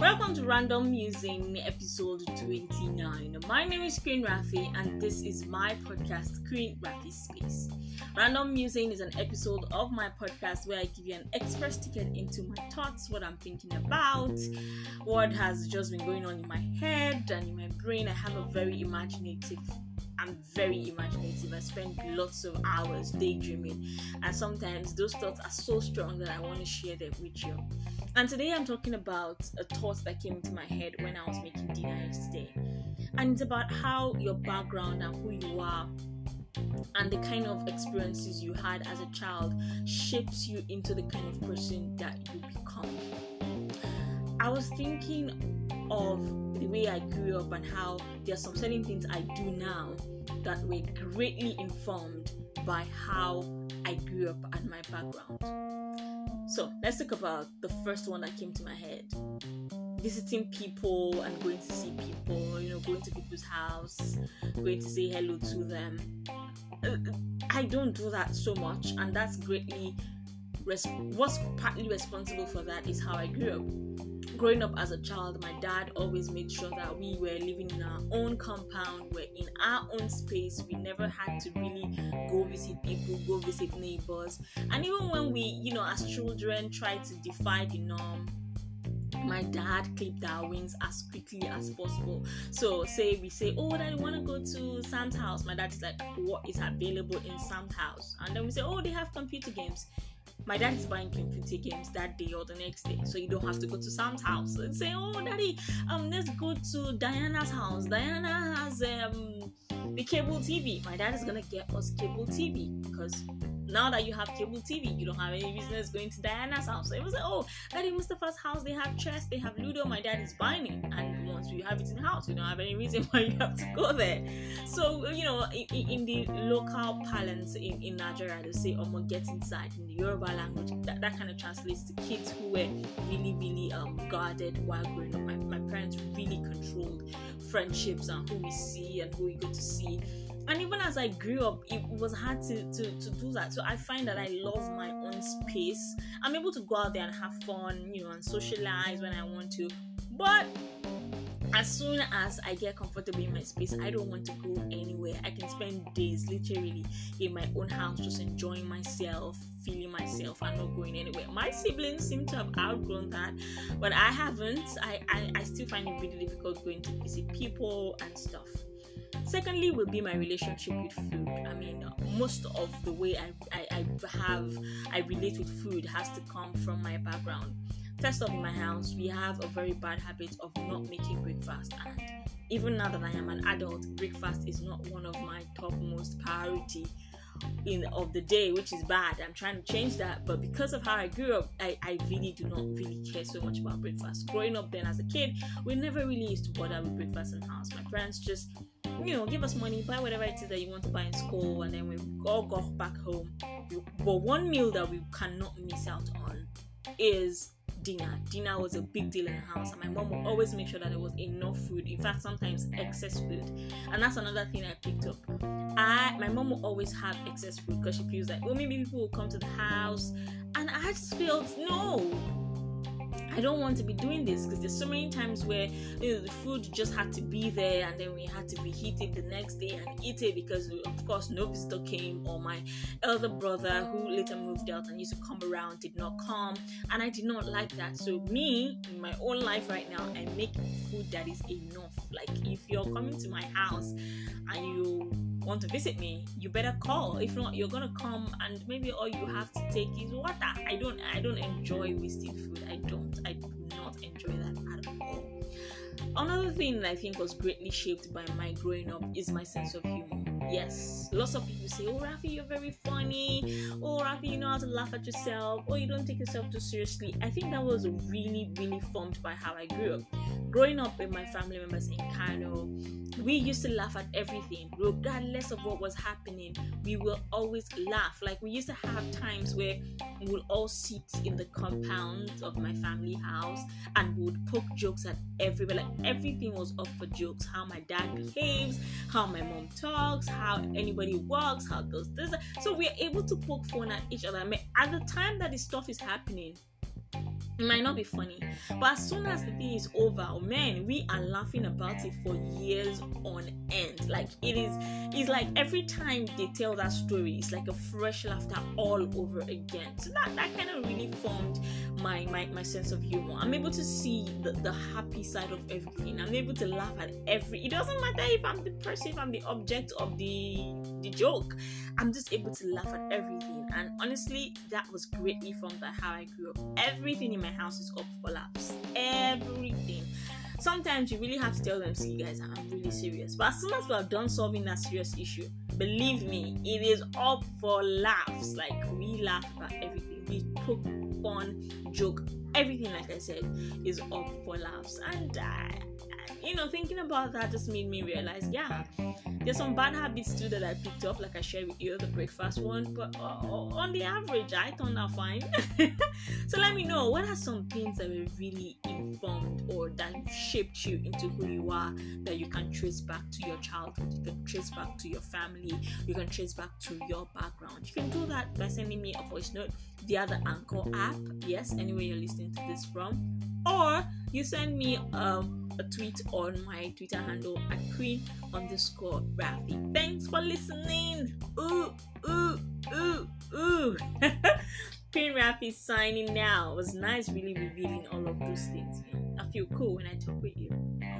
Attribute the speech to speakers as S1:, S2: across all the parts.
S1: Welcome to Random Musing episode 29. My name is Queen Rafi and this is my podcast, Queen Rafi Space. Random Musing is an episode of my podcast where I give you an express ticket into my thoughts, what I'm thinking about, what has just been going on in my head and in my brain. I have a very imaginative I'm very imaginative. I spend lots of hours daydreaming, and sometimes those thoughts are so strong that I want to share them with you. And today I'm talking about a thought that came into my head when I was making dinner yesterday. And it's about how your background and who you are and the kind of experiences you had as a child shapes you into the kind of person that you become. I was thinking of the way I grew up and how there are some certain things I do now that were greatly informed by how I grew up and my background. So let's talk about the first one that came to my head. Visiting people and going to see people, you know, going to people's house, going to say hello to them. Uh, I don't do that so much, and that's greatly res- what's partly responsible for that is how I grew up growing up as a child, my dad always made sure that we were living in our own compound, we're in our own space. We never had to really go visit people, go visit neighbors. And even when we, you know, as children tried to defy the norm, my dad clipped our wings as quickly as possible. So, say we say, Oh, daddy, want to go to Sam's house. My dad is like, What is available in Sam's house? And then we say, Oh, they have computer games my dad is buying computer games that day or the next day, so you don't have to go to Sam's house and say, "Oh, daddy, um, let's go to Diana's house. Diana has um the cable TV." My dad is gonna get us cable TV because now that you have cable TV, you don't have any business going to Diana's house. So it was like, oh, Daddy Mustafa's house, they have chess, they have Ludo. My dad is buying it, and once we have it in house, we don't have any reason why you have to go there. So you know, in, in the local parlance in, in Nigeria, they say "Omo get inside" in the Yoruba language. That, that kind of translates to kids who were really, really um, guarded while growing up. My, my parents really controlled friendships and who we see and who we go to see and even as I grew up, it was hard to, to, to do that. So I find that I love my own space. I'm able to go out there and have fun, you know, and socialize when I want to. But as soon as I get comfortable in my space, I don't want to go anywhere. I can spend days literally in my own house just enjoying myself, feeling myself, and not going anywhere. My siblings seem to have outgrown that, but I haven't. I, I, I still find it really difficult going to visit people and stuff. Secondly, will be my relationship with food. I mean, most of the way I, I, I have, I relate with food has to come from my background. First off, in my house, we have a very bad habit of not making breakfast, and even now that I am an adult, breakfast is not one of my topmost priority in of the day, which is bad. I'm trying to change that, but because of how I grew up, I, I really do not really care so much about breakfast. Growing up then as a kid, we never really used to bother with breakfast in house. My parents just you know, give us money, buy whatever it is that you want to buy in school, and then we all go back home. But one meal that we cannot miss out on is dinner. Dinner was a big deal in the house, and my mom would always make sure that there was enough food. In fact, sometimes excess food, and that's another thing I picked up. I my mom will always have excess food because she feels like, well, maybe people will come to the house, and I just felt no I don't want to be doing this because there's so many times where you know, the food just had to be there and then we had to reheat it the next day and eat it because of course no visitor came or my elder brother who later moved out and used to come around did not come and I did not like that. So me in my own life right now I make food that is enough. Like if you're coming to my house and you want to visit me, you better call. If not, you're gonna come and maybe all you have to take is water. I don't I don't enjoy wasting food. I don't. I do not enjoy that at all. Another thing I think was greatly shaped by my growing up is my sense of humor. Yes, lots of people say, Oh, Rafi, you're very funny. Oh, Rafi, you know how to laugh at yourself. Oh, you don't take yourself too seriously. I think that was really, really formed by how I grew up. Growing up with my family members in Kano, we used to laugh at everything, regardless of what was happening. We will always laugh. Like, we used to have times where we would all sit in the compound of my family house and we would poke jokes at everybody. Like, everything was up for jokes. How my dad behaves, how my mom talks, how anybody works, how does this. So we're able to poke fun at each other. I mean, at the time that this stuff is happening, it might not be funny, but as soon as the thing is over, oh man, we are laughing about it for years on end. Like it is, it's like every time they tell that story, it's like a fresh laughter all over again. So that that kind of really formed my my, my sense of humor. I'm able to see the, the happy side of everything. I'm able to laugh at every. It doesn't matter if I'm the person, if I'm the object of the the joke. I'm just able to laugh at everything. And honestly, that was greatly from the how I grew up. Everything in my house is up for laughs. Everything. Sometimes you really have to tell them, see guys, I'm really serious. But as soon as we are done solving that serious issue, believe me, it is up for laughs. Like we laugh about everything. We poke fun, joke, everything like I said is up for laughs. And uh, you know, thinking about that just made me realize, yeah, there's some bad habits too that I picked up, like I shared with you, the breakfast one. But uh, on the average, I turned out fine. so let me know what are some things that were really informed or that shaped you into who you are that you can trace back to your childhood, you can trace back to your family, you can trace back to your background. You can do that by sending me a voice note via the Anchor app. Yes, anywhere you're listening to this from, or you send me um a tweet on my Twitter handle at queen underscore Rafi. Thanks for listening. Ooh, ooh, ooh, ooh. Queen Rafi signing now. It was nice really revealing all of those things. I feel cool when I talk with you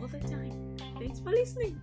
S1: all the time. Thanks for listening.